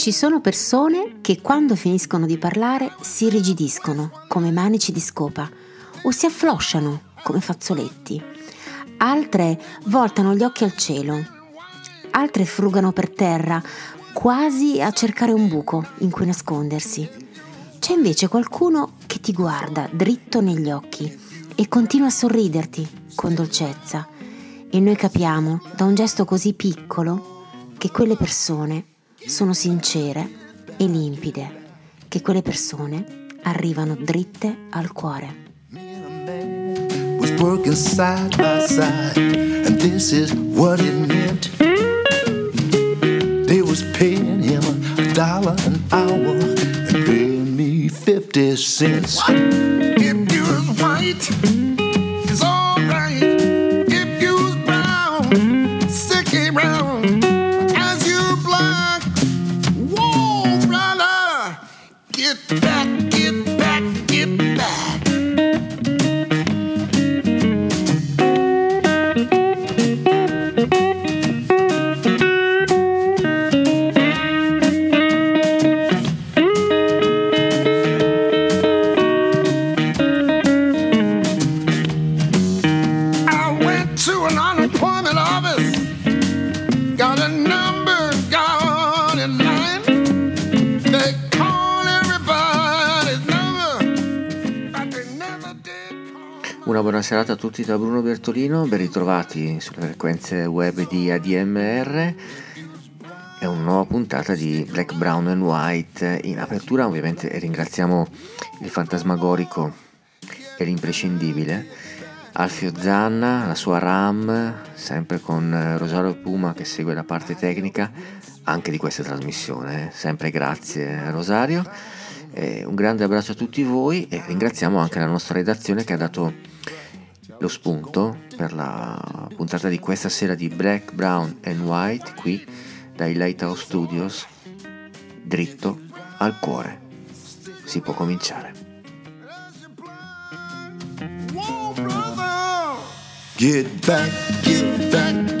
Ci sono persone che quando finiscono di parlare si rigidiscono come manici di scopa o si afflosciano come fazzoletti. Altre voltano gli occhi al cielo. Altre frugano per terra, quasi a cercare un buco in cui nascondersi. C'è invece qualcuno che ti guarda dritto negli occhi e continua a sorriderti con dolcezza. E noi capiamo da un gesto così piccolo che quelle persone sono sincere e limpide, che quelle persone arrivano dritte al cuore. working side by side, and this is what it meant. They was paying him a dollar an hour and paying me fifty cents. If you was buona serata a tutti da Bruno Bertolino, ben ritrovati sulle frequenze web di ADMR. È una nuova puntata di Black, Brown and White. In apertura ovviamente ringraziamo il fantasmagorico e l'imprescindibile Alfio Zanna, la sua RAM, sempre con eh, Rosario Puma che segue la parte tecnica anche di questa trasmissione. eh. Sempre grazie Rosario. Eh, un grande abbraccio a tutti voi e ringraziamo anche la nostra redazione che ha dato lo spunto per la puntata di questa sera di Black, Brown and White qui dai Lighthouse Studios dritto al cuore. Si può cominciare. Get back, get back.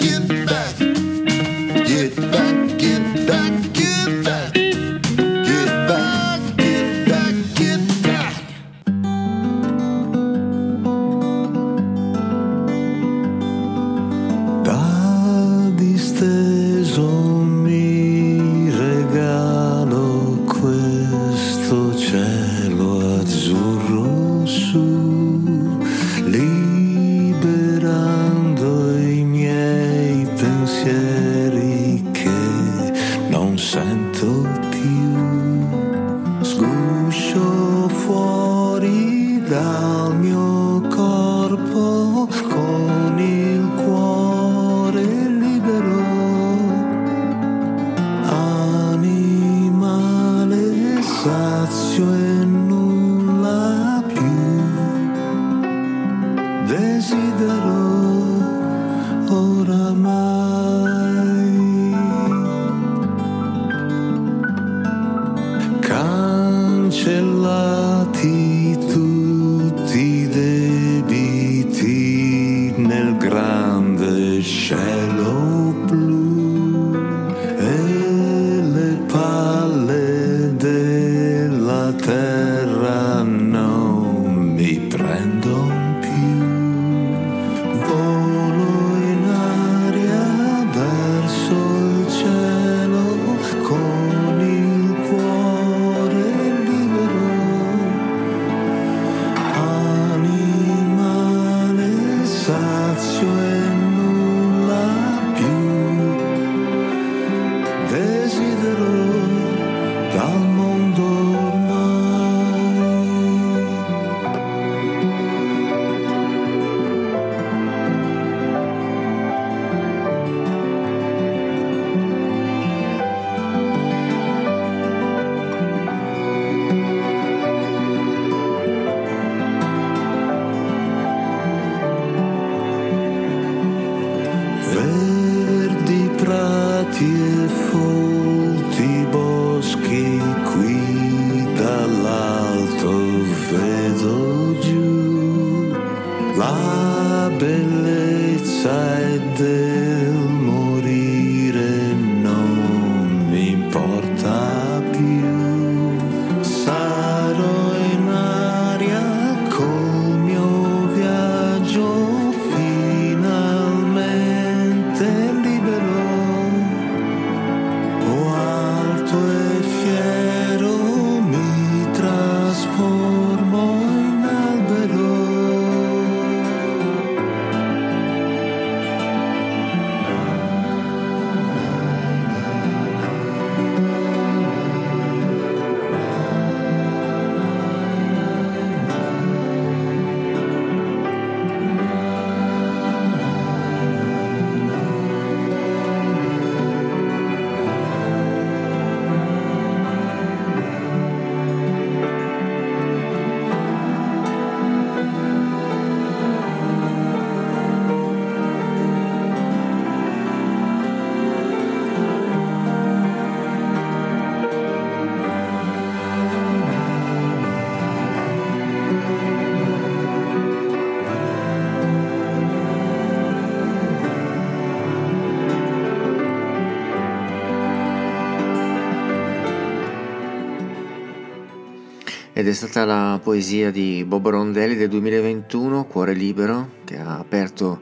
È stata la poesia di Bob Rondelli del 2021, Cuore Libero, che ha aperto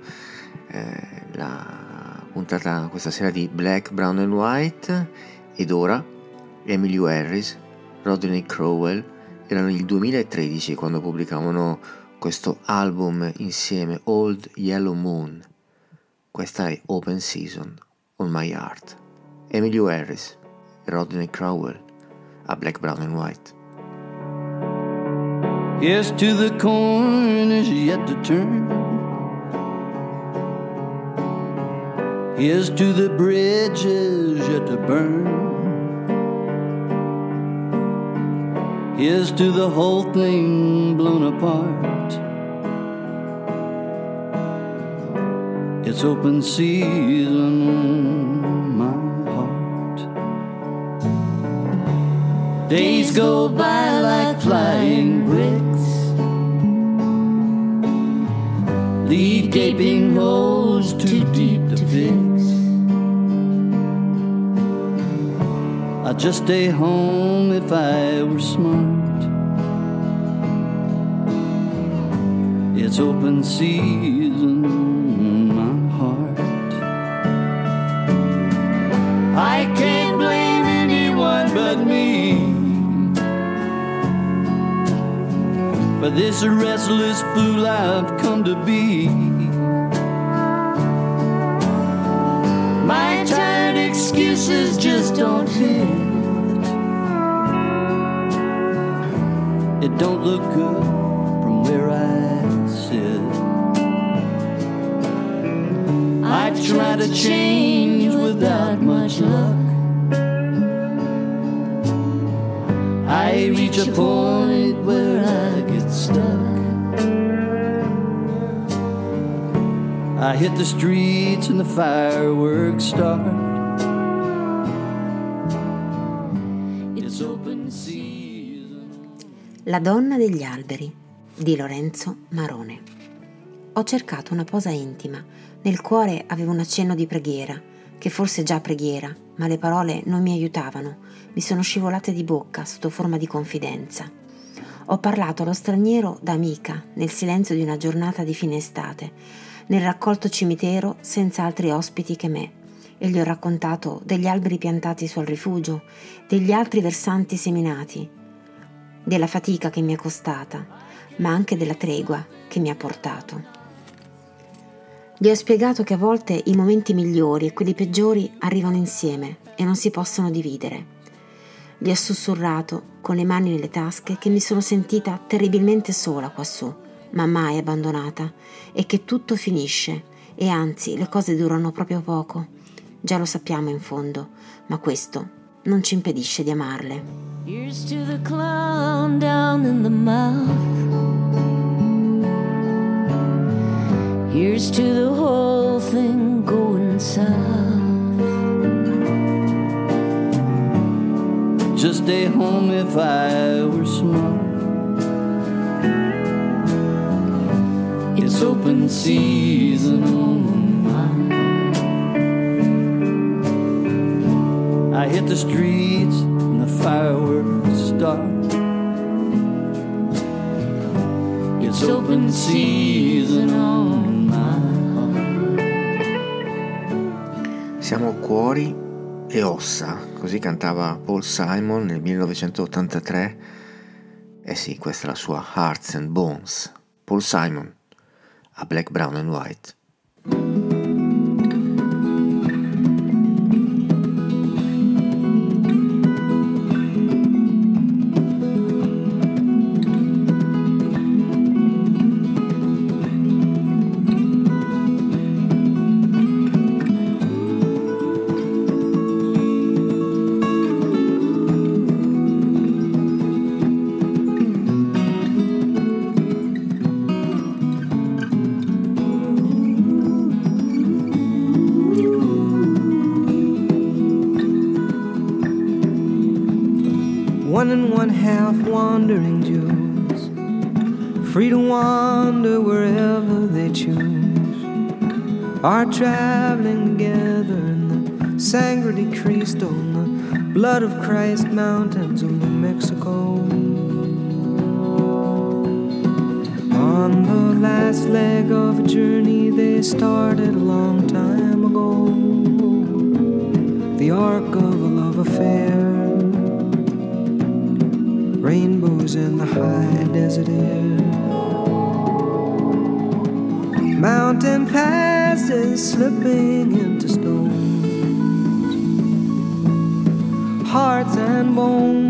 eh, la puntata questa sera di Black, Brown and White. Ed ora Emily Harris, Rodney Crowell, erano il 2013 quando pubblicavano questo album insieme, Old Yellow Moon. Questa è Open Season on My Heart. Emily Harris Rodney Crowell a Black, Brown and White. Yes, to the corn is yet to turn. Here's to the bridges yet to burn. Here's to the whole thing blown apart. It's open season on my Days go by like flying bricks. Leave gaping holes too deep to fix. I'd just stay home if I were smart. It's open season this restless fool I've come to be. My tired excuses just don't fit. It don't look good from where I sit. I try to change without much luck. I reach a point where I stuck. I hit the streets and the fireworks start. It's open season. La donna degli alberi di Lorenzo Marone. Ho cercato una posa intima, nel cuore avevo un accenno di preghiera, che forse già preghiera, ma le parole non mi aiutavano, mi sono scivolate di bocca sotto forma di confidenza. Ho parlato allo straniero da amica nel silenzio di una giornata di fine estate, nel raccolto cimitero senza altri ospiti che me, e gli ho raccontato degli alberi piantati sul rifugio, degli altri versanti seminati, della fatica che mi è costata, ma anche della tregua che mi ha portato. Gli ho spiegato che a volte i momenti migliori e quelli peggiori arrivano insieme e non si possono dividere. Gli ho sussurrato, con le mani nelle tasche, che mi sono sentita terribilmente sola quassù, ma mai abbandonata, e che tutto finisce, e anzi le cose durano proprio poco. Già lo sappiamo in fondo, ma questo non ci impedisce di amarle. Here's to the clown down in the mouth. Here's to the whole thing going south. Just stay home if I were smart. It's open season on mine. I hit the streets and the fireworks start. It's open season on my heart. Siamo cuori e ossa, così cantava Paul Simon nel 1983. Eh sì, questa è la sua Hearts and Bones. Paul Simon a Black, Brown and White. Are traveling together in the Sangre de Cristo, in the blood of Christ mountains of New Mexico. On the last leg of a journey they started a long time ago, the arc of a love affair rainbows in the high desert air. Mountain passes slipping into stones, hearts and bones,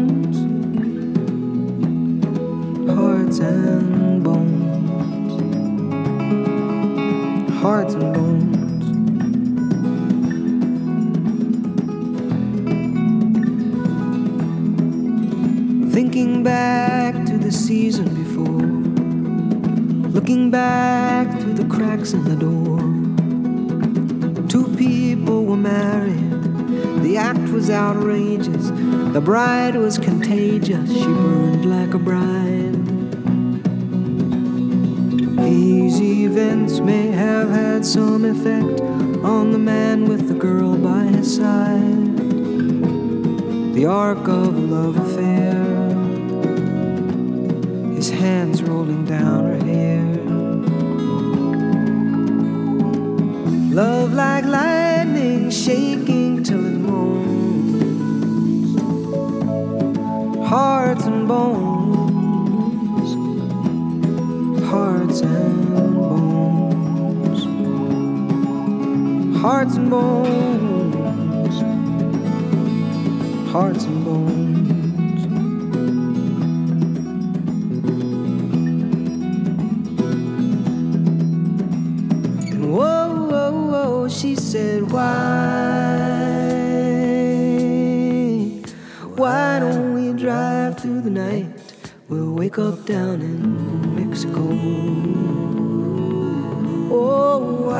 We'll wake up down in Mexico. Oh, why?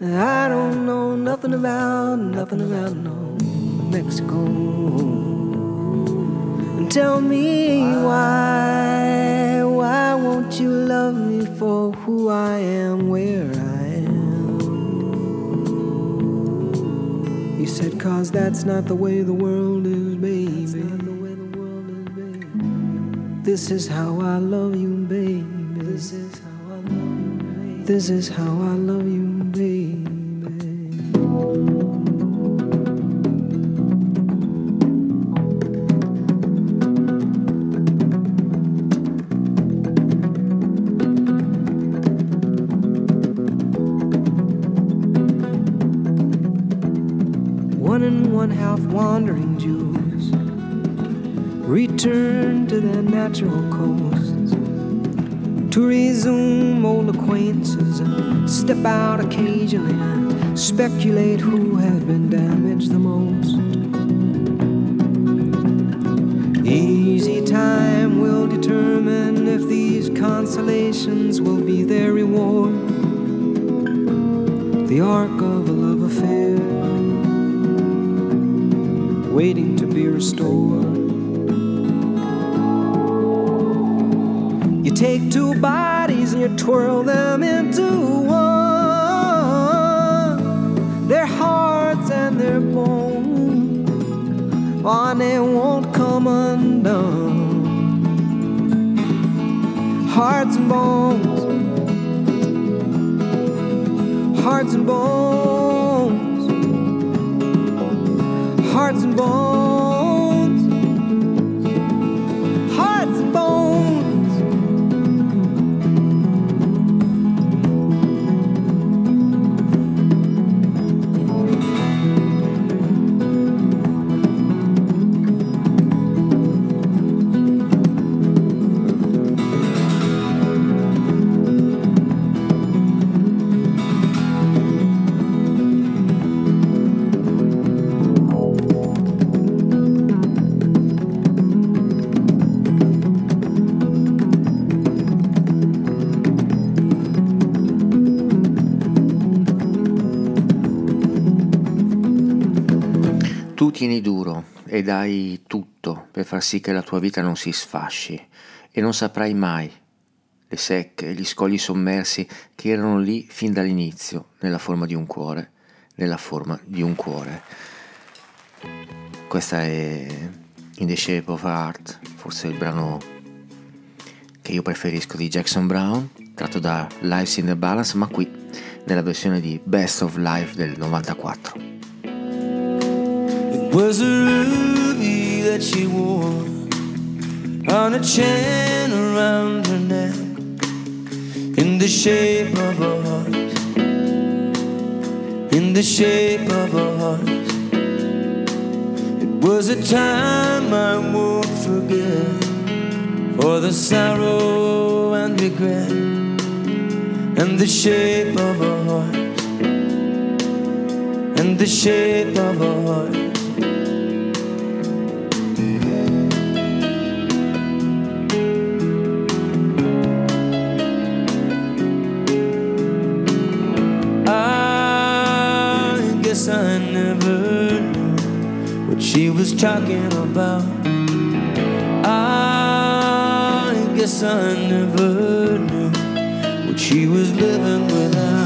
I don't know nothing about, nothing about no Mexico. And tell me why, why won't you love me for who I am, where He said, cause that's not the way the world is, baby. This is how I love you, baby. This is how I love you, baby. Half wandering Jews return to their natural coasts to resume old acquaintances and step out occasionally and speculate who had been damaged the most. Easy time will determine if these consolations will be their reward. The arc of waiting to be restored. You take two bodies and you twirl them into one. Their hearts and their bones, oh, they won't come undone. Hearts and bones, hearts and bones, 번. Tieni duro e dai tutto per far sì che la tua vita non si sfasci e non saprai mai le secche gli scogli sommersi che erano lì fin dall'inizio nella forma di un cuore, nella forma di un cuore. Questa è In the Shape of Art, forse il brano che io preferisco di Jackson Brown, tratto da Lives in the Balance, ma qui nella versione di Best of Life del 94. Was a ruby that she wore on a chain around her neck in the shape of a heart. In the shape of a heart. It was a time I won't forget for the sorrow and regret and the shape of a heart. And the shape of a heart. Never knew what she was talking about. I guess I never knew what she was living without.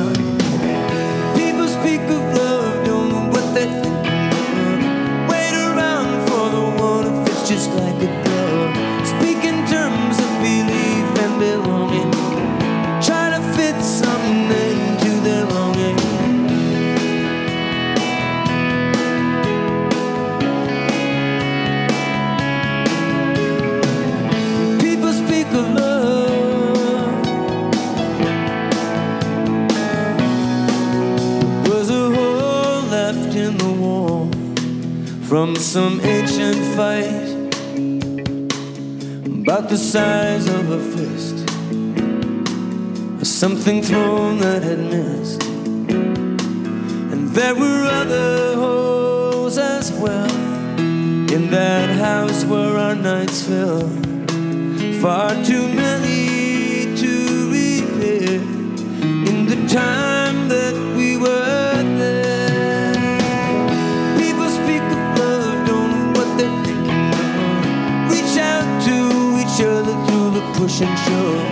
From some ancient fight about the size of a fist, or something thrown that had missed. And there were other holes as well in that house where our nights fell. Far too many to repair in the time push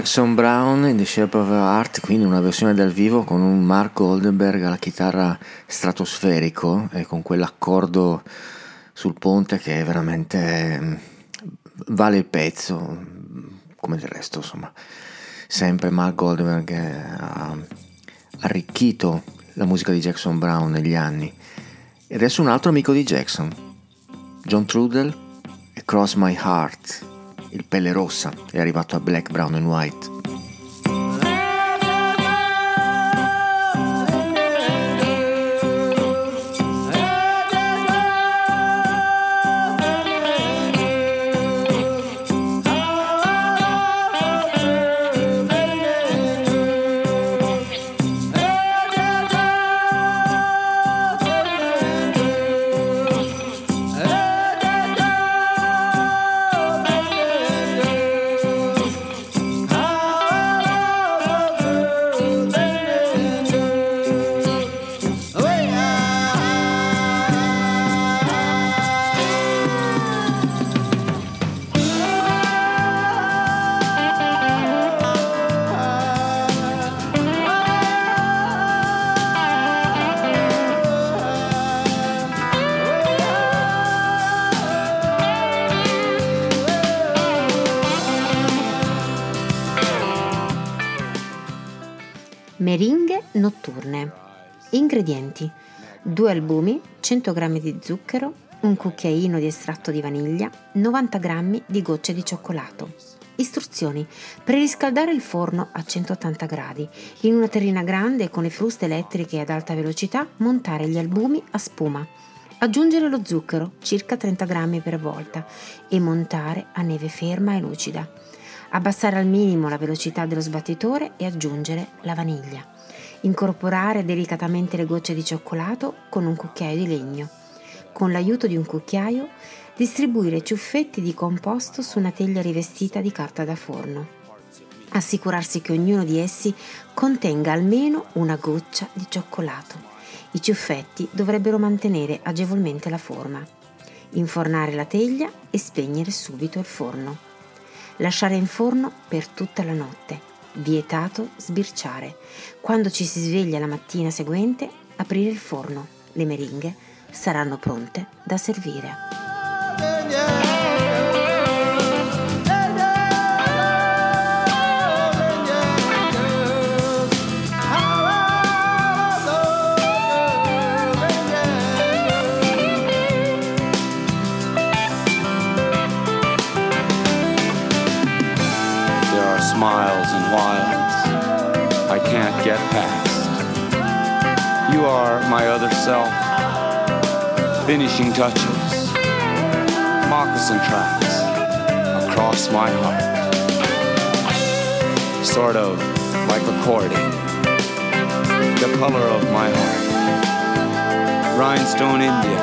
Jackson Brown in The Shape of Art, quindi una versione dal vivo con un Mark Goldenberg alla chitarra stratosferico e con quell'accordo sul ponte che veramente mm, vale il pezzo, come del resto insomma. Sempre Mark Goldenberg eh, ha arricchito la musica di Jackson Brown negli anni. E adesso un altro amico di Jackson, John Trudell e Cross My Heart, il pelle rossa, è arrivato a Black, Brown and White. 2 albumi, 100 g di zucchero, un cucchiaino di estratto di vaniglia, 90 g di gocce di cioccolato. Istruzioni: preriscaldare il forno a 180 gradi. In una terrina grande con le fruste elettriche ad alta velocità montare gli albumi a spuma. Aggiungere lo zucchero, circa 30 g per volta, e montare a neve ferma e lucida. Abbassare al minimo la velocità dello sbattitore e aggiungere la vaniglia. Incorporare delicatamente le gocce di cioccolato con un cucchiaio di legno. Con l'aiuto di un cucchiaio distribuire ciuffetti di composto su una teglia rivestita di carta da forno. Assicurarsi che ognuno di essi contenga almeno una goccia di cioccolato. I ciuffetti dovrebbero mantenere agevolmente la forma. Infornare la teglia e spegnere subito il forno. Lasciare in forno per tutta la notte. Vietato sbirciare. Quando ci si sveglia la mattina seguente, aprire il forno. Le meringhe saranno pronte da servire. And wilds I can't get past. You are my other self. Finishing touches, moccasin tracks across my heart. Sort of like a courting, the color of my heart. Rhinestone India,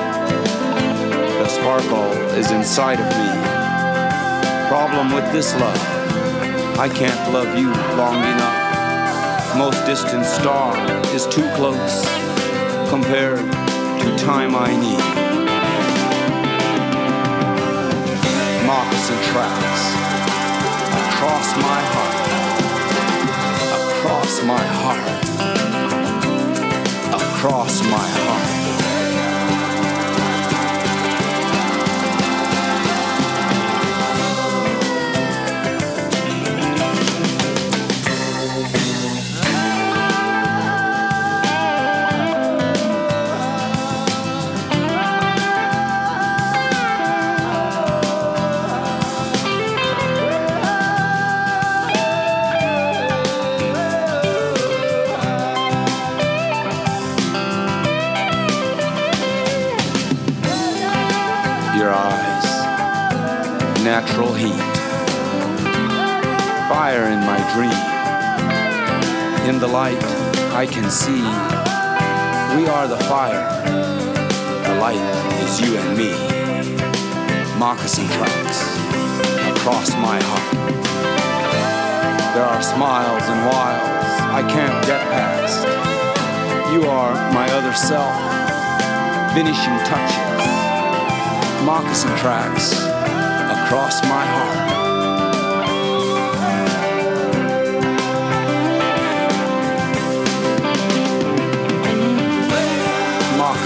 the sparkle is inside of me. Problem with this love. I can't love you long enough. Most distant star is too close compared to time I need. Moccasin tracks across my heart, across my heart, across my heart. The light, I can see we are the fire. The light is you and me. Moccasin tracks across my heart. There are smiles and wiles I can't get past. You are my other self, finishing touches moccasin tracks across my heart.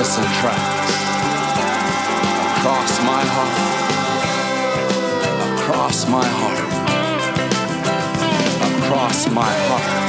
Moccasin tracks across my heart, across my heart, across my heart.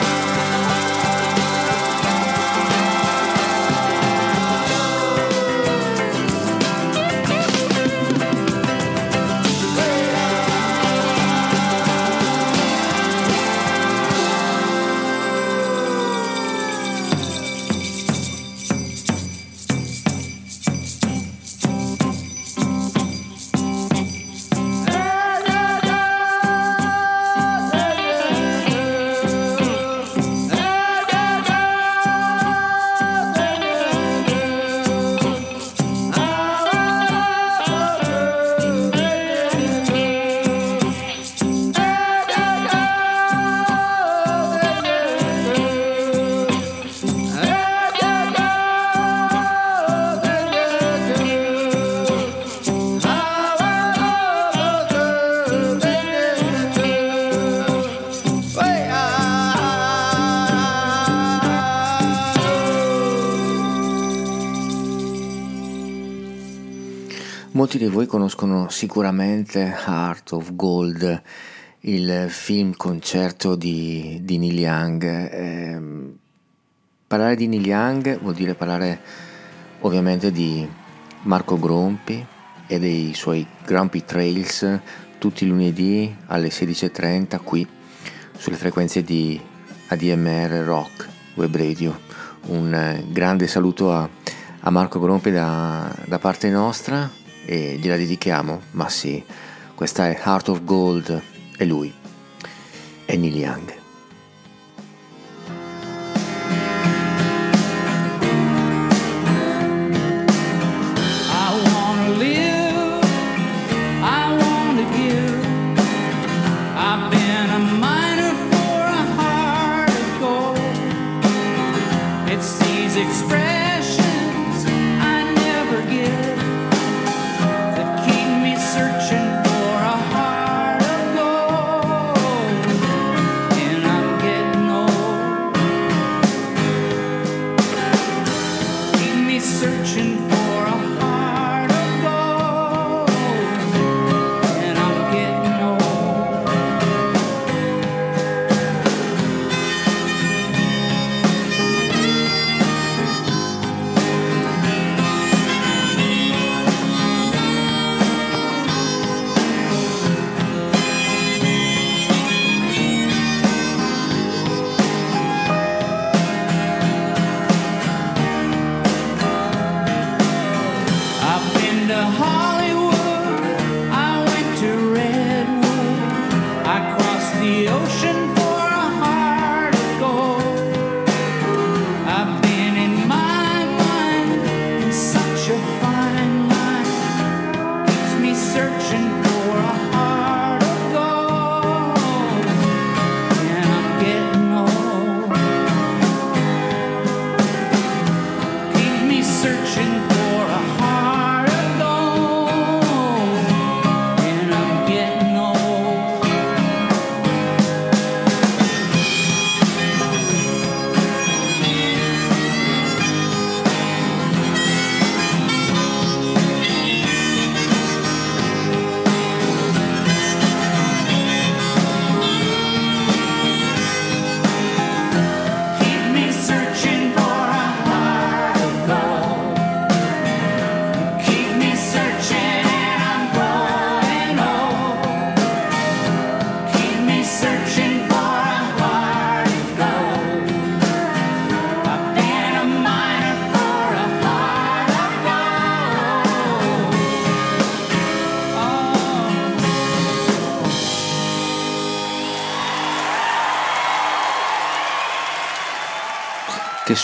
Molti di voi conoscono sicuramente Heart of Gold, il film concerto di, di Neil Young. Ehm, parlare di Neil Young vuol dire parlare ovviamente di Marco Grompi e dei suoi Grumpy Trails tutti i lunedì alle 16.30 qui sulle frequenze di ADMR Rock Web Radio. Un eh, grande saluto a, a Marco Grompi da, da parte nostra e gliela dedichiamo, ma sì, questa è Heart of Gold e lui è Neil Young.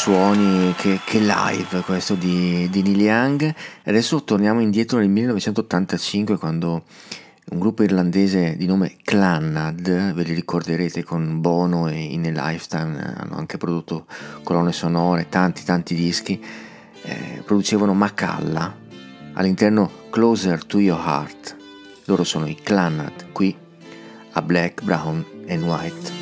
suoni che, che live questo di, di Neil Young. Adesso torniamo indietro nel 1985 quando un gruppo irlandese di nome Clannad, ve li ricorderete con Bono e In a Lifetime, hanno anche prodotto colonne sonore, tanti tanti dischi, eh, producevano Macalla all'interno Closer to Your Heart. Loro sono i Clannad qui a Black, Brown and White.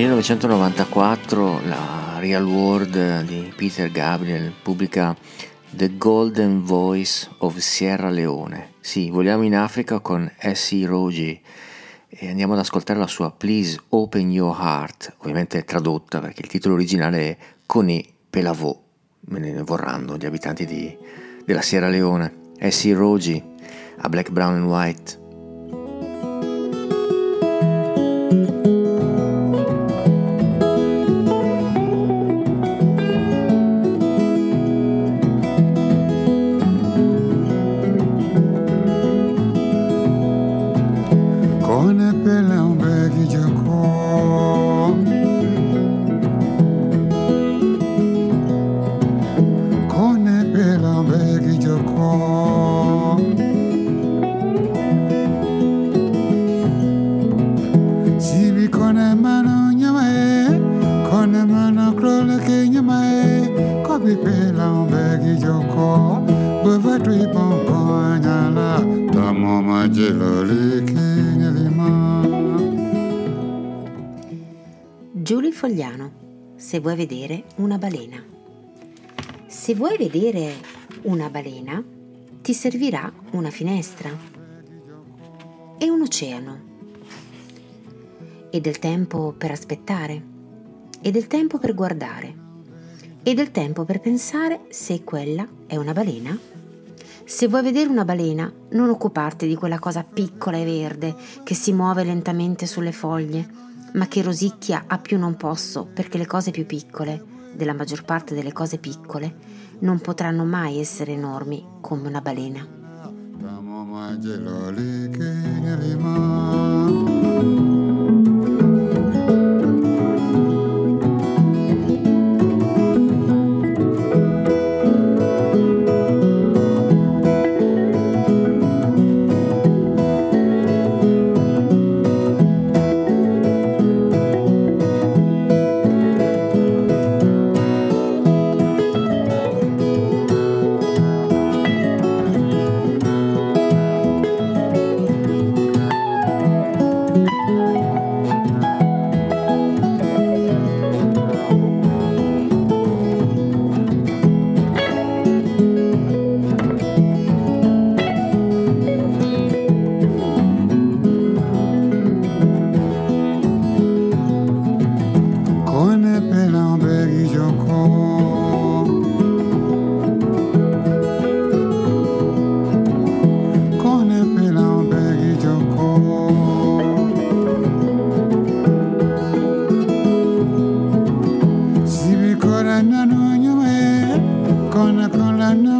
1994 la Real World di Peter Gabriel pubblica The Golden Voice of Sierra Leone. Sì, vogliamo in Africa con S.E. Rogi e andiamo ad ascoltare la sua Please Open Your Heart, ovviamente tradotta perché il titolo originale è Coné Pelavò, me ne vorranno gli abitanti di, della Sierra Leone. S.E. Rogi a Black, Brown and White. vedere una balena. Se vuoi vedere una balena, ti servirà una finestra e un oceano e del tempo per aspettare e del tempo per guardare e del tempo per pensare se quella è una balena. Se vuoi vedere una balena, non occuparti di quella cosa piccola e verde che si muove lentamente sulle foglie ma che rosicchia a più non posso perché le cose più piccole, della maggior parte delle cose piccole, non potranno mai essere enormi come una balena. Kone kola nanu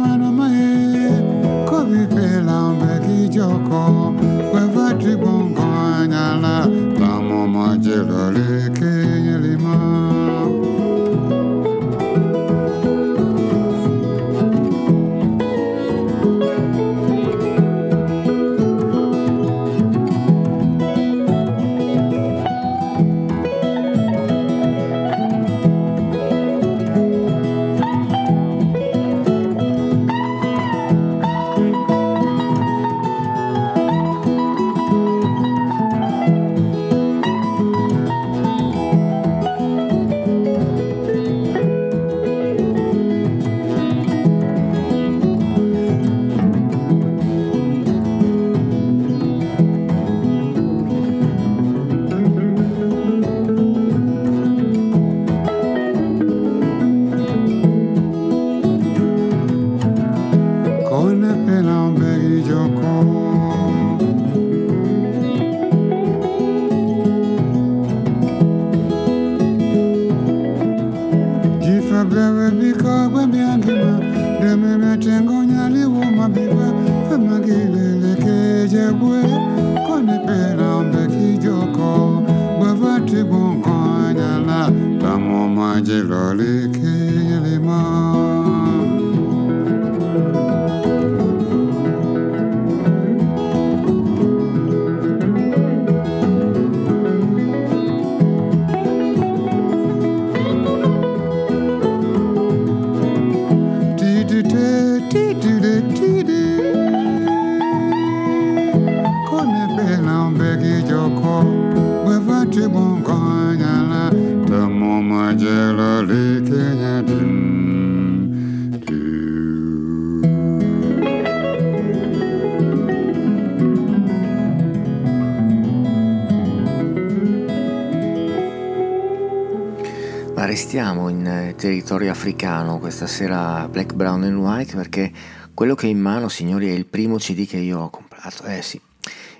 territorio africano questa sera Black, Brown and White perché quello che ho in mano, signori, è il primo CD che io ho comprato. Eh sì,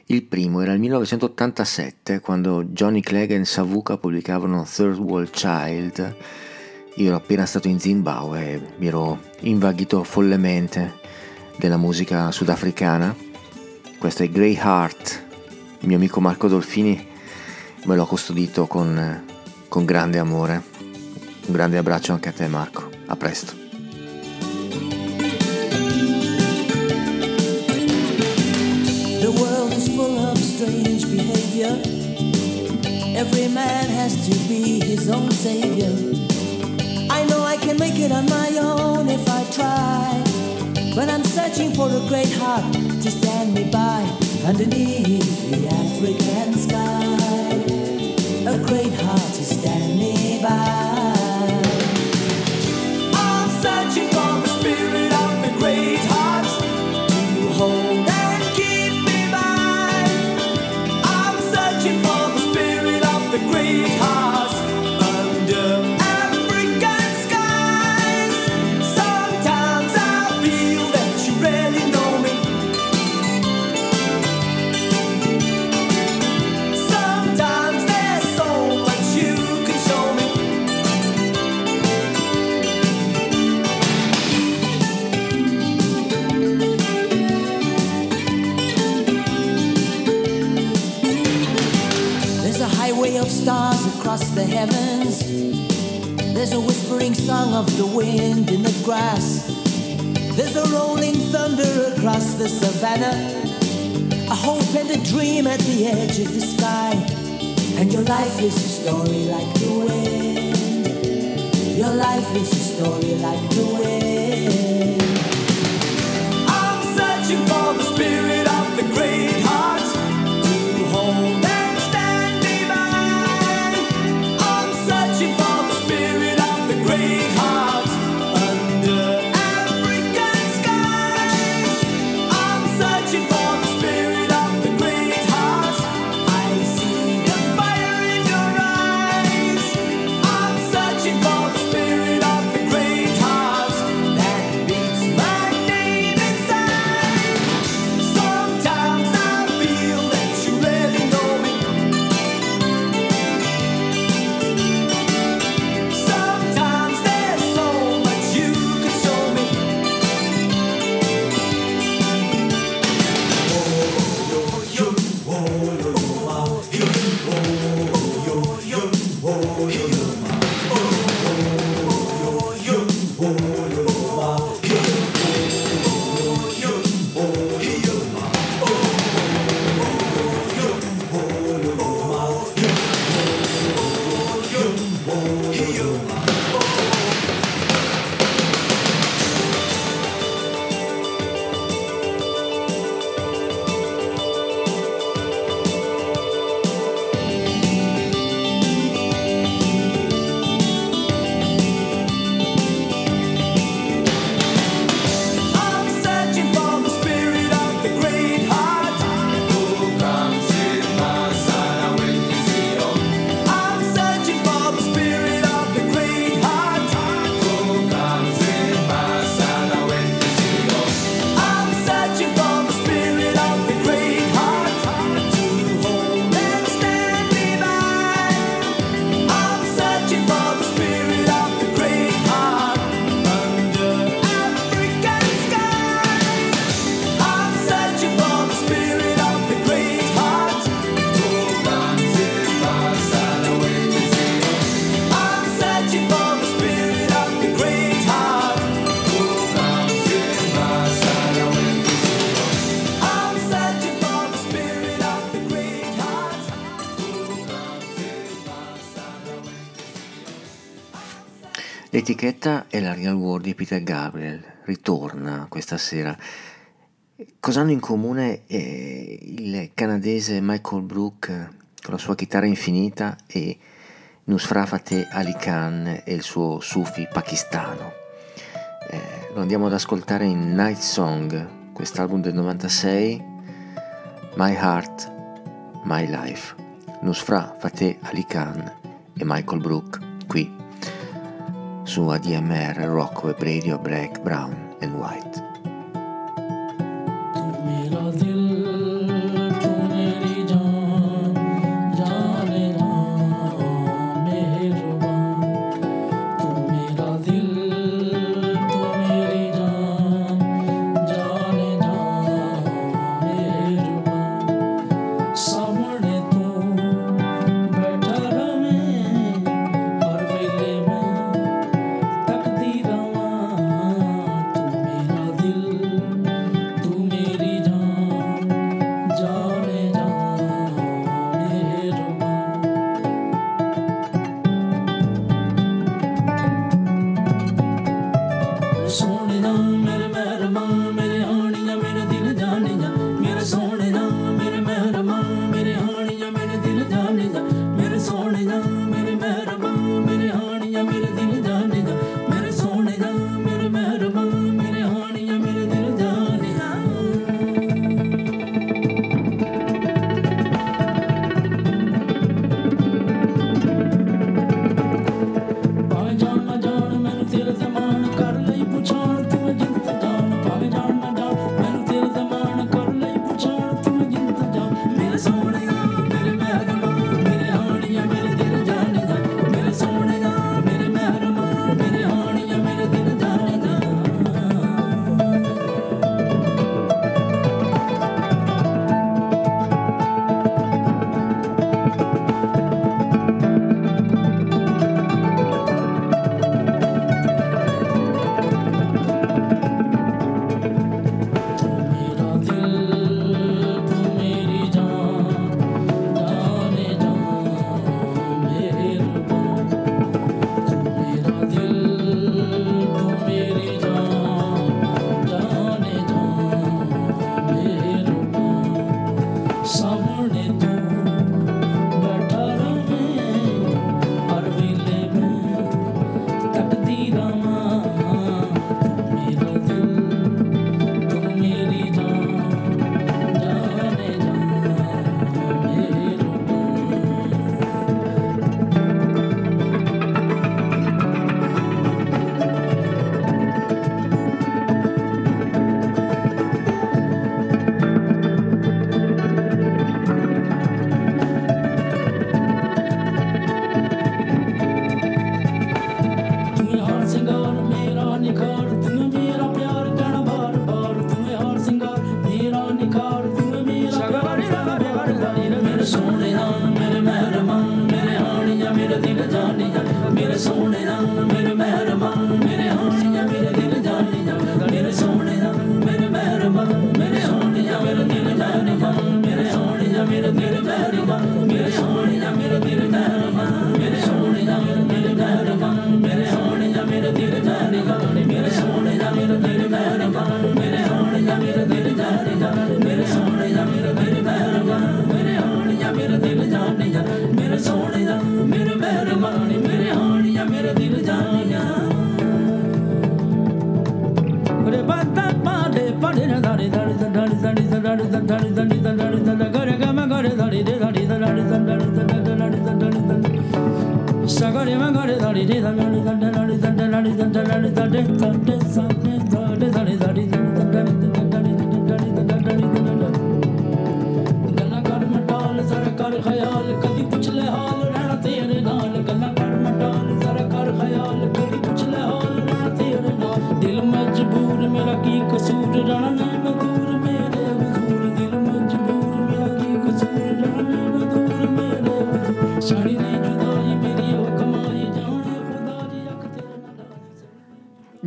il primo era il 1987 quando Johnny Clegg e Savuka pubblicavano Third World Child. Io ero appena stato in Zimbabwe e mi ero invaghito follemente della musica sudafricana. Questo è Grey Heart, il mio amico Marco Dolfini me l'ho custodito con, con grande amore. Un grande abbraccio anche a te Marco, a presto. Every man has to be his own savior. I know I can make it on my own if I try. But I'm searching for a great heart to stand me by underneath the African sky. A great heart to stand me by. song of the wind in the grass. There's a rolling thunder across the savannah. A hope and a dream at the edge of the sky. And your life is a story like the wind. Your life is a story like the wind. Marchetta e la Real World di Peter Gabriel ritorna questa sera. Cosa hanno in comune eh, il canadese Michael Brook eh, con la sua chitarra infinita e Nusra Fateh Ali Khan e il suo sufi pakistano? Eh, lo andiamo ad ascoltare in Night Song, quest'album del 96, My Heart, My Life, Nusra Fateh Ali Khan e Michael Brook qui su ADMR Rock Web Radio Black, Brown and White.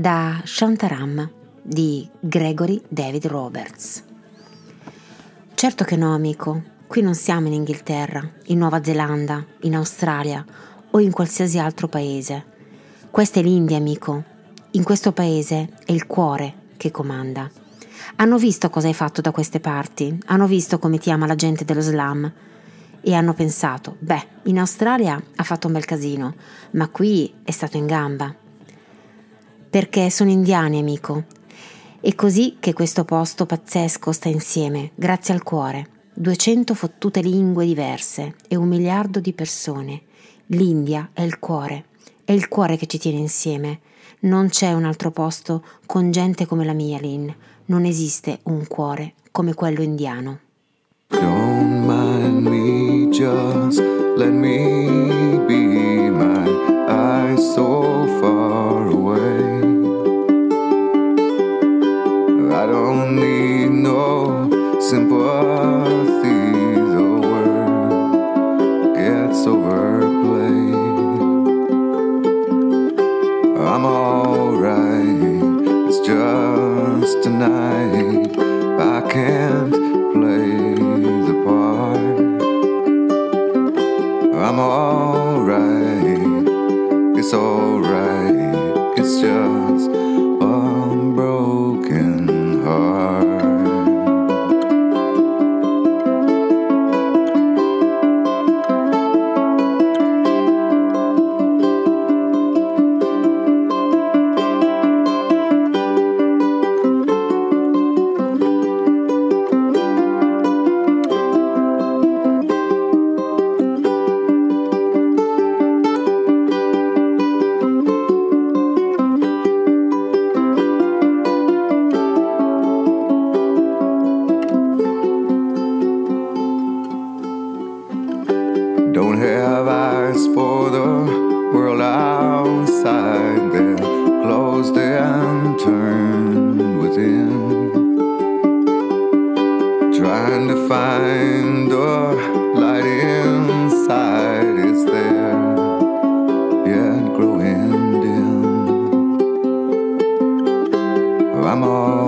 Da Shantaram di Gregory David Roberts. Certo che no, amico, qui non siamo in Inghilterra, in Nuova Zelanda, in Australia o in qualsiasi altro paese. Questa è l'India, amico. In questo paese è il cuore che comanda. Hanno visto cosa hai fatto da queste parti, hanno visto come ti ama la gente dello slam e hanno pensato, beh, in Australia ha fatto un bel casino, ma qui è stato in gamba. Perché sono indiani, amico. È così che questo posto pazzesco sta insieme, grazie al cuore. 200 fottute lingue diverse e un miliardo di persone. L'India è il cuore. È il cuore che ci tiene insieme. Non c'è un altro posto con gente come la mia, Lynn. Non esiste un cuore come quello indiano. Don't mind me, just let me be my eyes so far away. I don't need no sympathy. The word gets overplayed. I'm alright. It's just tonight. I can't play the part. I'm alright. It's alright. Trying to find the light inside. is there, yet growing dim. I'm alright.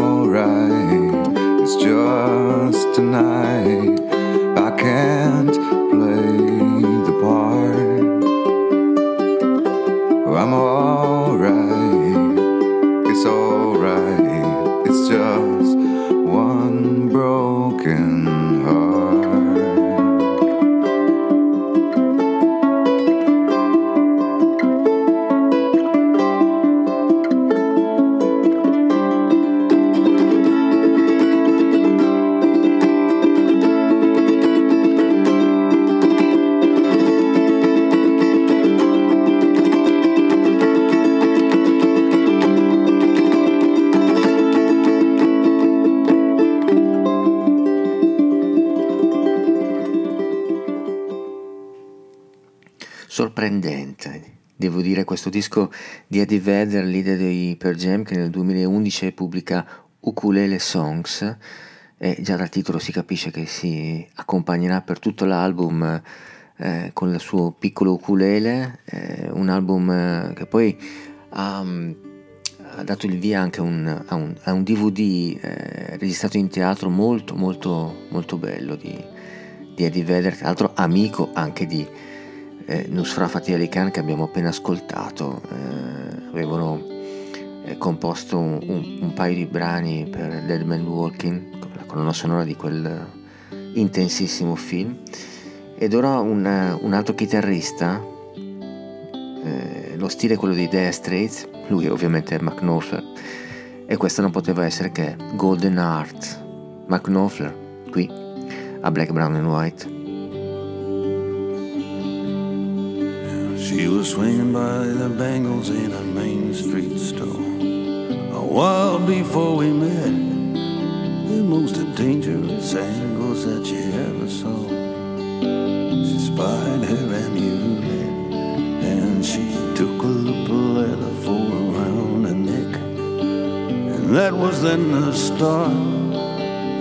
Di Eddie Vedder, leader dei Pearl Jam, che nel 2011 pubblica Ukulele Songs e già dal titolo si capisce che si accompagnerà per tutto l'album eh, con il suo piccolo ukulele, eh, un album eh, che poi ha, mm, ha dato il via anche un- a, un, a un DVD eh, registrato in teatro molto molto molto bello di, di Eddie Vedder, tra l'altro amico anche di eh, Nusra Fatih Ali Khan che abbiamo appena ascoltato. Eh, avevano eh, composto un, un- un paio di brani per Dead Man Walking, la colonna sonora di quel intensissimo film. Ed ora un, un altro chitarrista, eh, lo stile è quello dei Dire Straits, lui ovviamente è Knopfler, e questo non poteva essere che Golden Heart, Knopfler, qui a Black, Brown and White. She was swinging by the bangles in a Main Street store. A while before we met, the most dangerous angles that you ever saw. She spied her amulet, and she took a leather for around her neck. And that was then the start,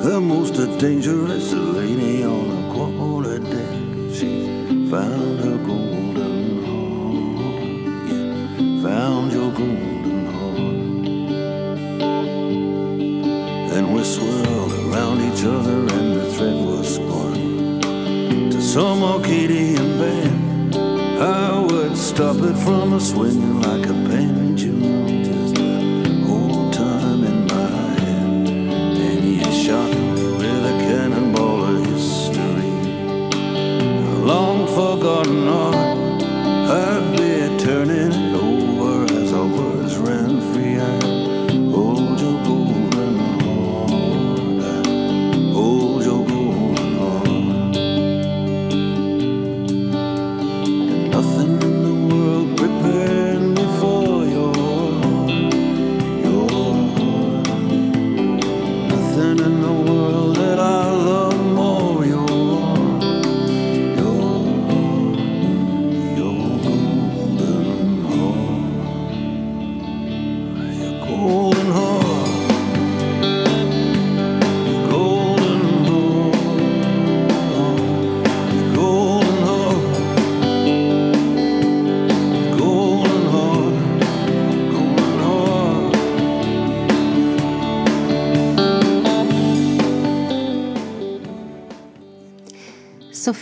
the most dangerous lady on the quarter deck. She found her yeah, found your golden heart. Then we swirled around each other and the thread was spun to some Arcadian band. I would stop it from a swinging like a pendulum, just hold time in my hand. And he shot me with a cannonball of history, a long forgotten art.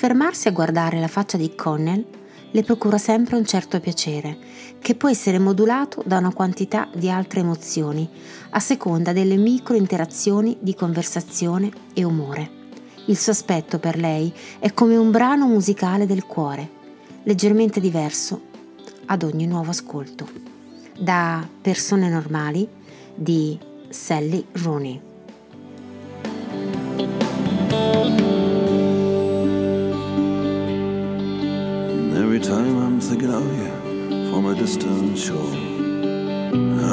Soffermarsi a guardare la faccia di Connell le procura sempre un certo piacere, che può essere modulato da una quantità di altre emozioni, a seconda delle micro interazioni di conversazione e umore. Il suo aspetto per lei è come un brano musicale del cuore, leggermente diverso ad ogni nuovo ascolto. Da Persone normali di Sally Rooney. Time I'm thinking of you from a distant shore.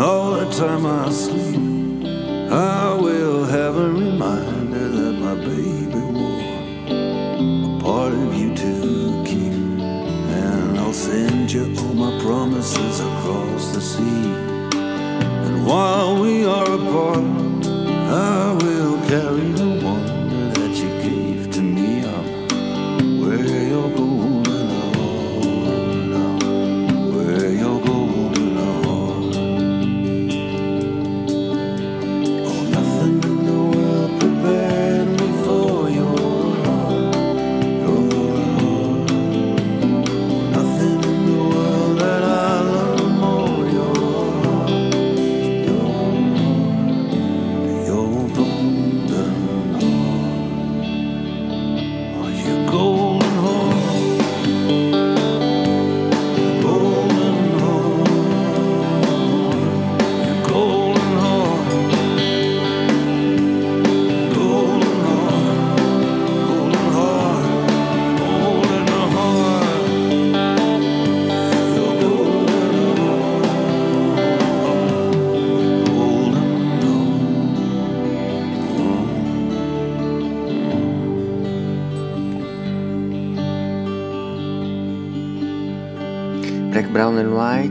All the time I sleep, I will have a reminder that my baby wore a part of you to keep. And I'll send you all my promises across the sea. And while we are apart, I will carry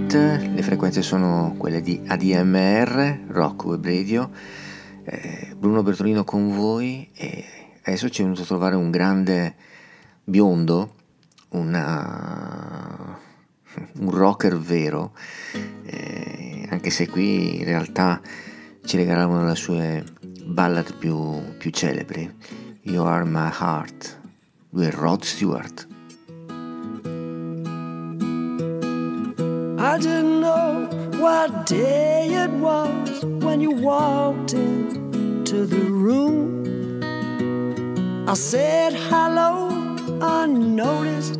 White, le frequenze sono quelle di ADMR, Rock Web Radio, eh, Bruno Bertolino con voi e adesso ci è venuto a trovare un grande biondo, una- un rocker vero, eh, anche se qui in realtà ci regala una delle sue ballad più, più celebri, You Are My Heart, lui è Rod Stewart. I didn't know what day it was when you walked into the room. I said hello unnoticed.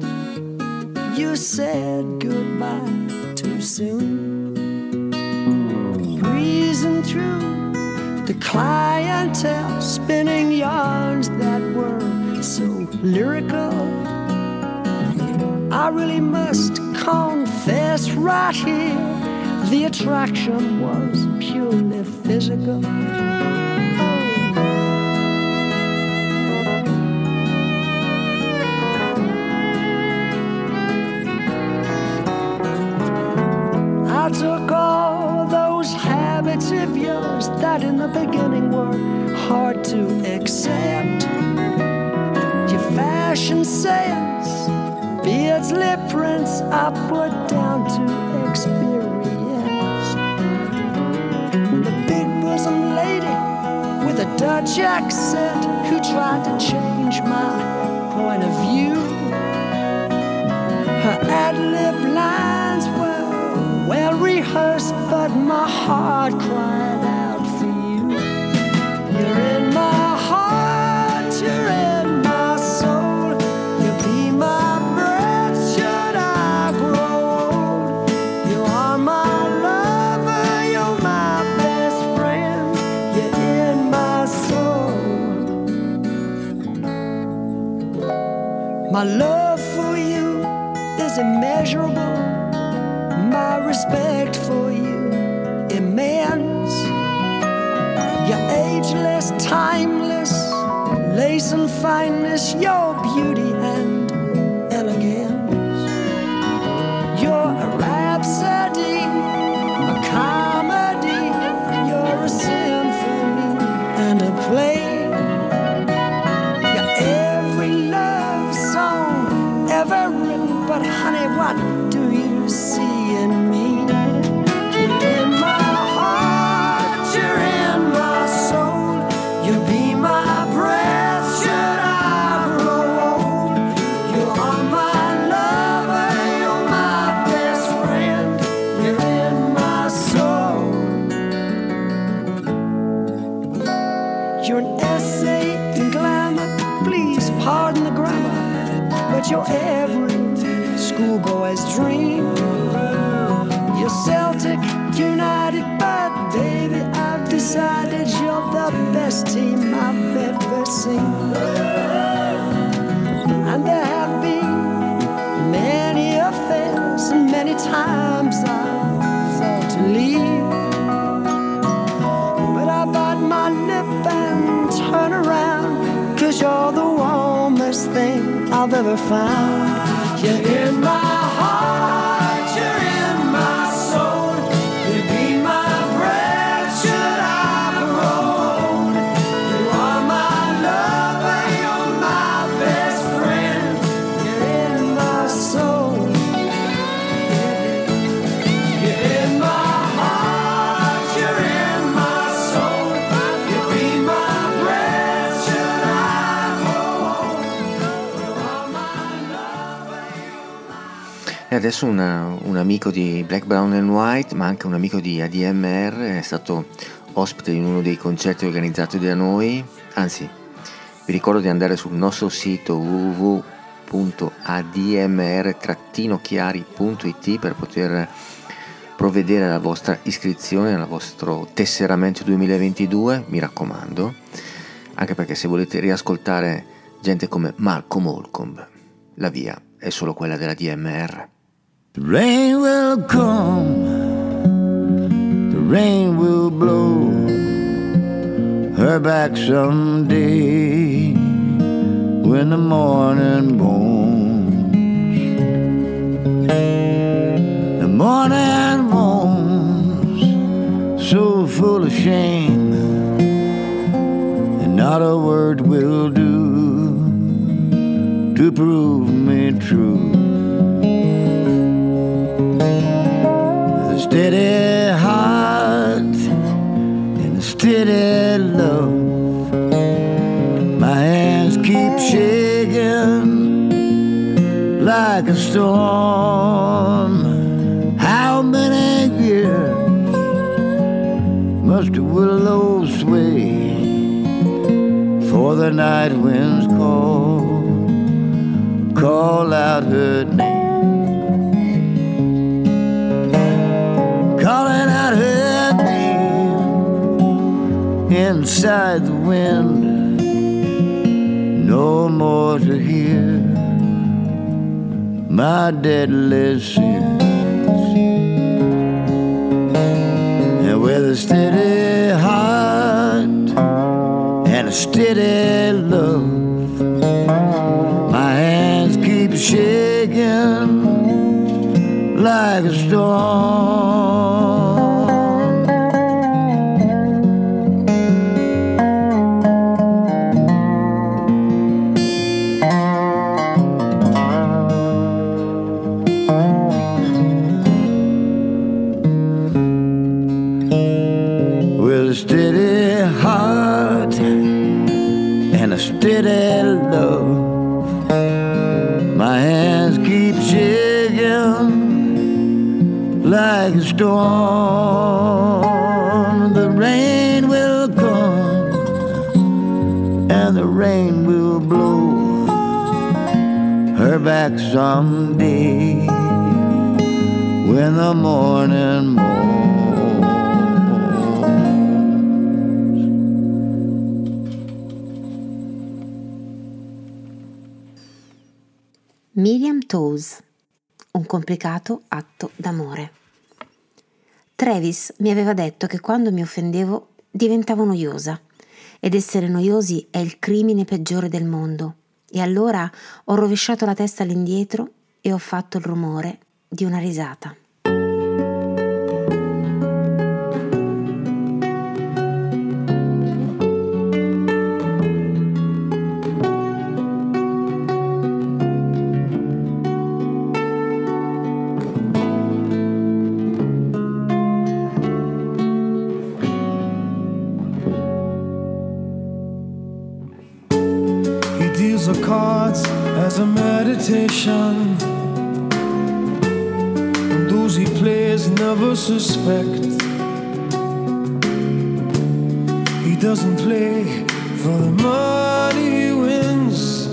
You said goodbye too soon. Breezing through the clientele, spinning yarns that were so lyrical. I really must confess right here the attraction was purely physical. I took all those habits of yours that in the beginning were hard to accept. Your fashion sense, beards, lip prints, put down to experience. The big bosom lady with a Dutch accent who tried to change my point of view. Her ad lib lines were well rehearsed, but my heart cried out for you. You're in my My love for you is immeasurable. My respect for you immense. You're ageless, timeless, lace and fineness, your beauty I've ever found. Adesso una- un amico di Black, Brown and White, ma anche un amico di ADMR, è stato ospite in uno dei concerti organizzati da noi. Anzi, vi ricordo di andare sul nostro sito www.admr-chiari.it per poter provvedere alla vostra iscrizione, al vostro tesseramento 2022, mi raccomando, anche perché se volete riascoltare gente come Malcolm Holcomb, la via è solo quella della DMR. The rain will come, the rain will blow her back someday when the morning moans. The morning moans, so full of shame, and not a word will do to prove me true. steady heart and a steady love. My hands keep shaking like a storm. How many years must a willow sway for the night winds call? Call out her name. Inside the wind no more to hear my deadly sins. And with a steady heart and a steady love, my hands keep shaking like a storm. Back someday when the morning moves. Miriam Toes, un complicato atto d'amore. Travis mi aveva detto che quando mi offendevo diventavo noiosa ed essere noiosi è il crimine peggiore del mondo. E allora ho rovesciato la testa all'indietro e ho fatto il rumore di una risata. The cards as a meditation. And those he plays never suspect. He doesn't play for the money he wins.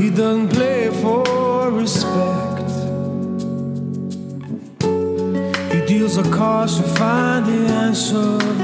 He doesn't play for respect. He deals the cards to find the answer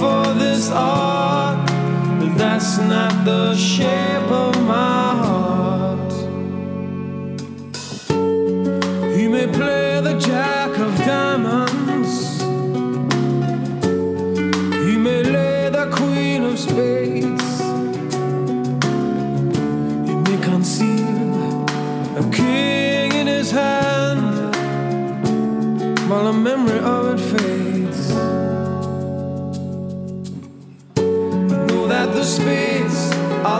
for this art, but that's not the shape of my heart. He may play the jack of diamonds, he may lay the queen of spades, he may conceal a king in his hand while the memory of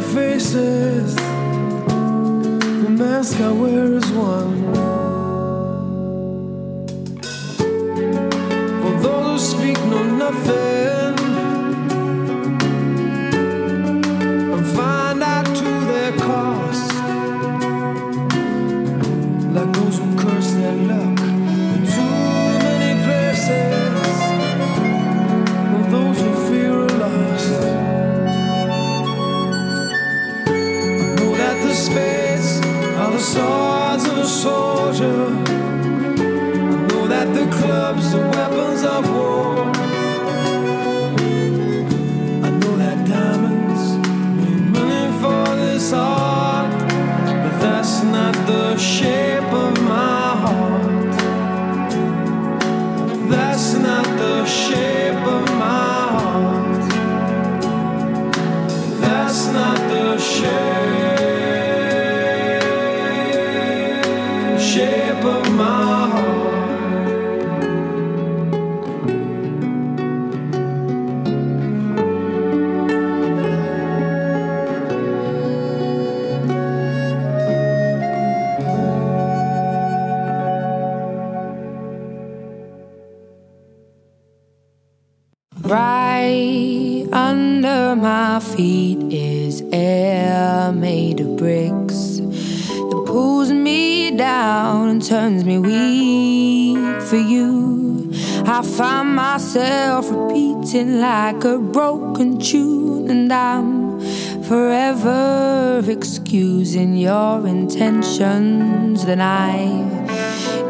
faces. The mask I wear is one. For those who speak know nothing swords of a soldier. I know that the clubs are weapons of my feet is air made of bricks that pulls me down and turns me weak for you. I find myself repeating like a broken tune, and I'm forever excusing your intentions. Then I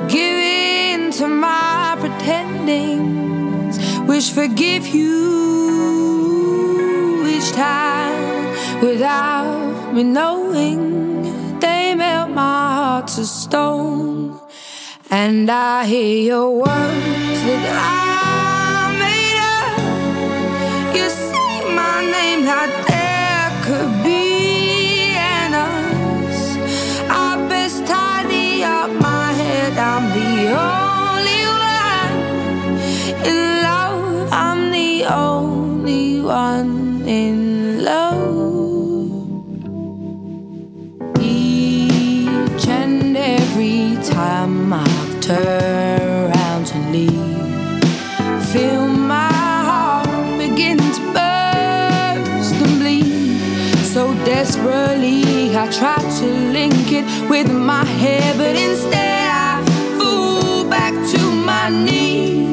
give in to my pretendings, wish forgive you without me knowing they melt my heart to stone. And I hear your words that I made up. You say my name like there could be an us. I best tidy up my head. I'm the only one in love. I'm the only I've around to leave, feel my heart begin to burst and bleed. So desperately, I try to link it with my hair, but instead I fall back to my knees.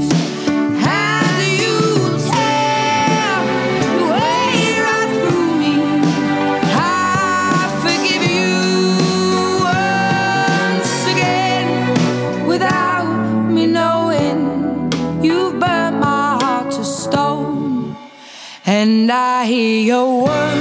I hear your words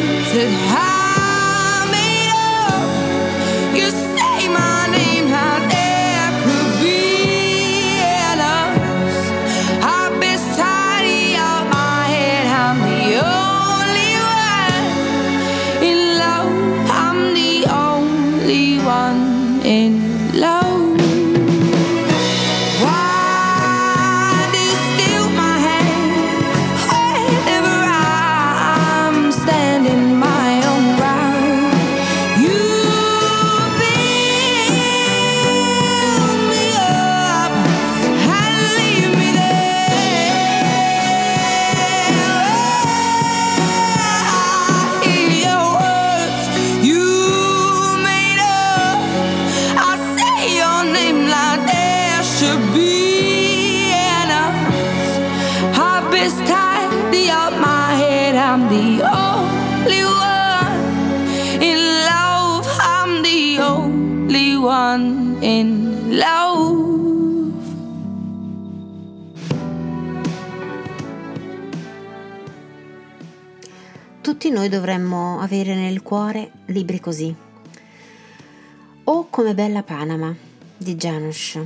Tutti noi dovremmo avere nel cuore libri così. O come bella Panama di Janusz.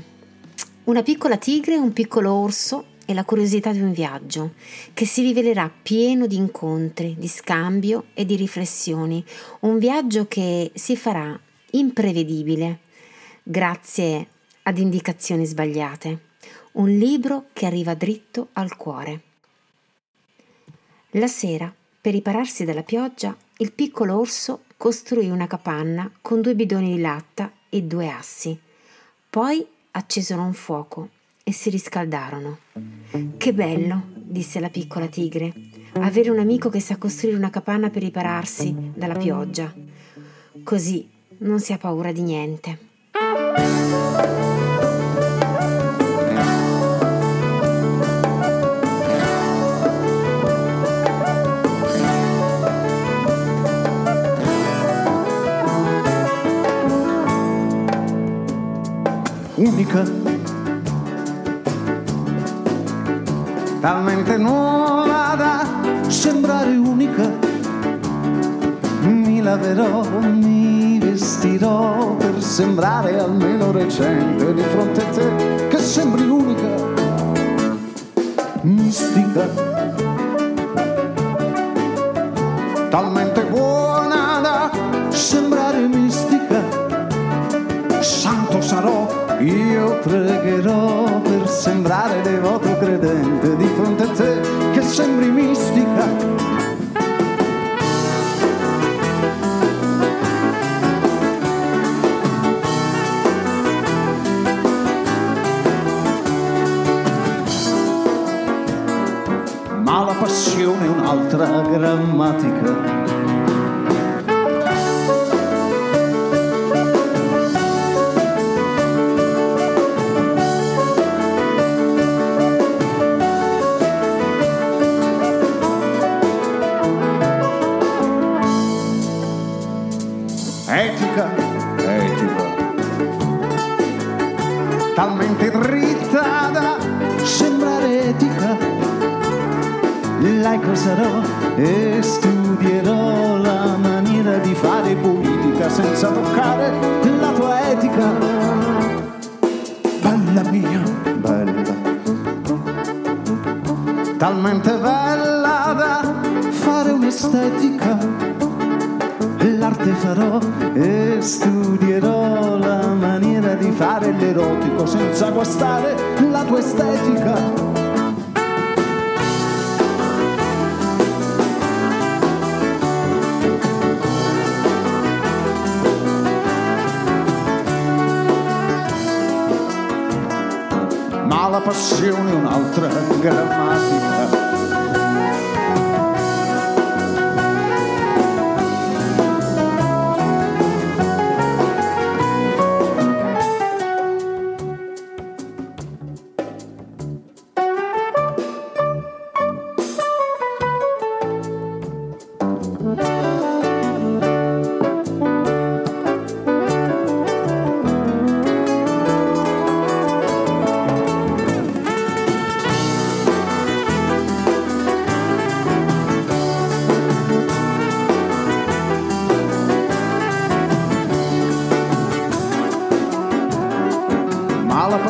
Una piccola tigre, un piccolo orso e la curiosità di un viaggio che si rivelerà pieno di incontri, di scambio e di riflessioni. Un viaggio che si farà imprevedibile grazie ad indicazioni sbagliate, un libro che arriva dritto al cuore. La sera, per ripararsi dalla pioggia, il piccolo orso costruì una capanna con due bidoni di latta e due assi. Poi accesero un fuoco e si riscaldarono. Che bello, disse la piccola tigre, avere un amico che sa costruire una capanna per ripararsi dalla pioggia. Così non si ha paura di niente. Unica, talmente nuova da sembrare unica. Mi laverò, mi vestirò per sembrare almeno recente di fronte a te, che sembri unica, mistica, talmente io pregherò per sembrare devoto credente di fronte a te che sembri mistica. Ma la passione è un'altra grammatica.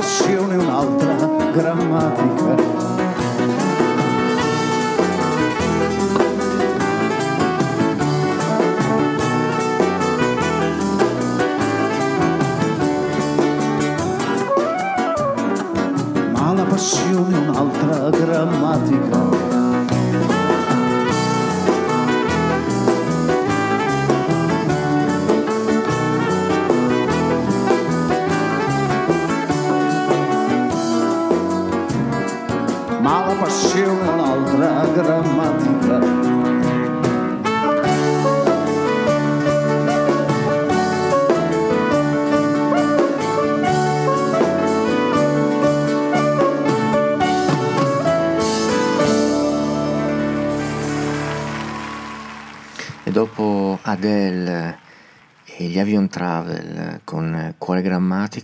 Passione un'altra grammatica.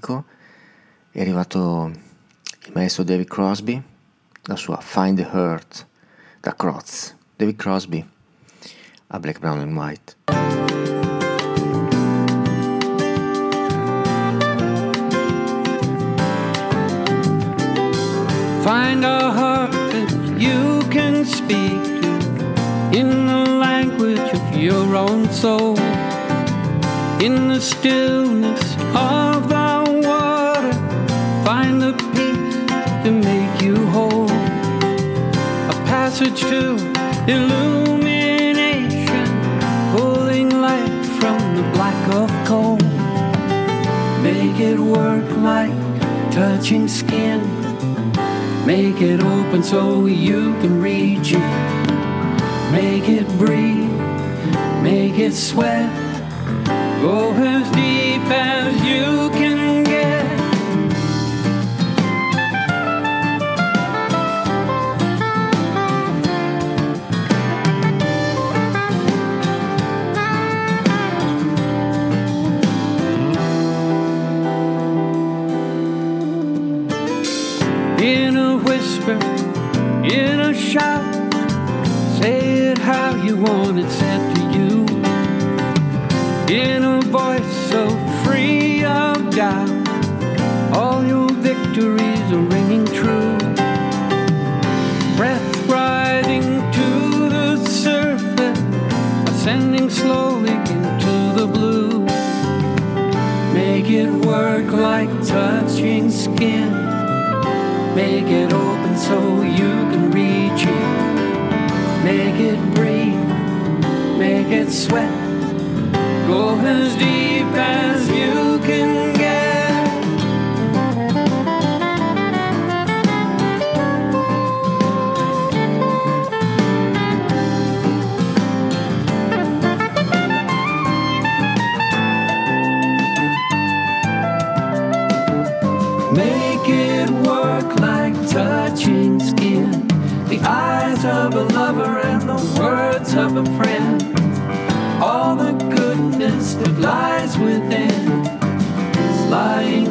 Grammatico è arrivato il maestro David Crosby, la sua Find the Heart da Croz. David Crosby a Black, Brown and White. Find a heart that you can speak to in the language of your own soul. In the stillness of the passage to illumination, pulling light from the black of coal. Make it work like touching skin. Make it open so you can reach it. Make it breathe, make it sweat. Go as deep as you can in a shout, say it how you want it said to you. In a voice so free of doubt, all your victories are ringing true. Breath rising to the surface, ascending slowly into the blue. Make it work like touching skin. Make it open so you can reach it. Make it breathe, make it sweat. Go as deep of a friend. All the goodness that lies within is lying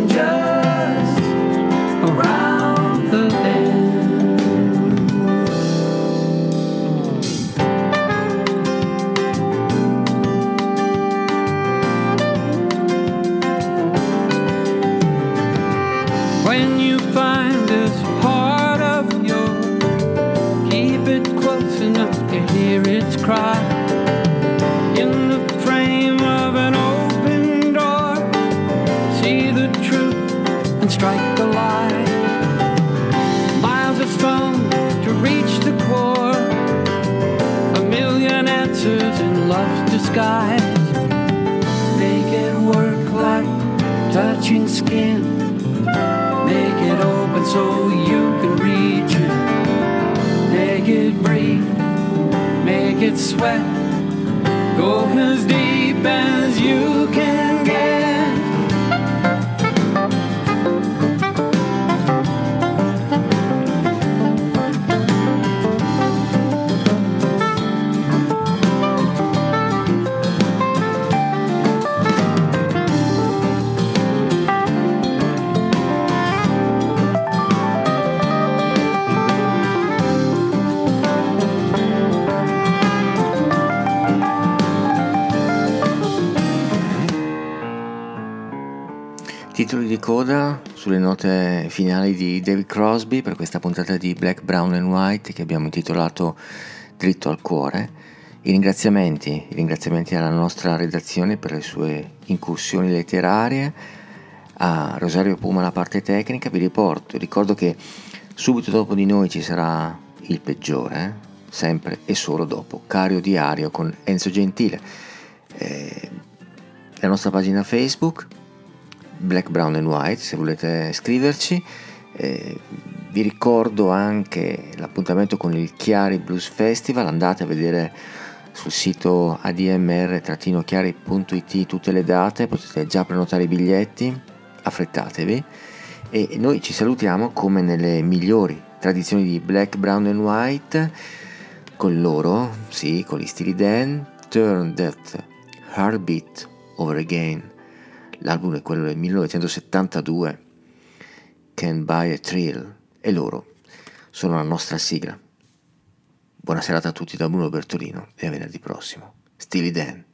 so you can reach it. Make it breathe, make it sweat. Go as deep as you coda sulle note finali di David Crosby per questa puntata di Black, Brown and White che abbiamo intitolato Dritto al cuore. I ringraziamenti, i ringraziamenti alla nostra redazione per le sue incursioni letterarie, a Rosario Puma la parte tecnica, vi riporto, ricordo che subito dopo di noi ci sarà il peggiore, sempre e solo dopo, Cario Diario con Enzo Gentile. Eh, la nostra pagina Facebook, Black, Brown and White, se volete scriverci. Eh, vi ricordo anche l'appuntamento con il Chiari Blues Festival, andate a vedere sul sito admr-chiari.it tutte le date, potete già prenotare i biglietti, affrettatevi e noi ci salutiamo come nelle migliori tradizioni di Black, Brown and White con loro, sì, con gli stili Dan, Turn That Heartbeat Over Again. L'album è quello del 1972, Can Buy a Thrill, e loro sono la nostra sigla. Buona serata a tutti da Bruno Bertolino e a venerdì prossimo. Steely Dan.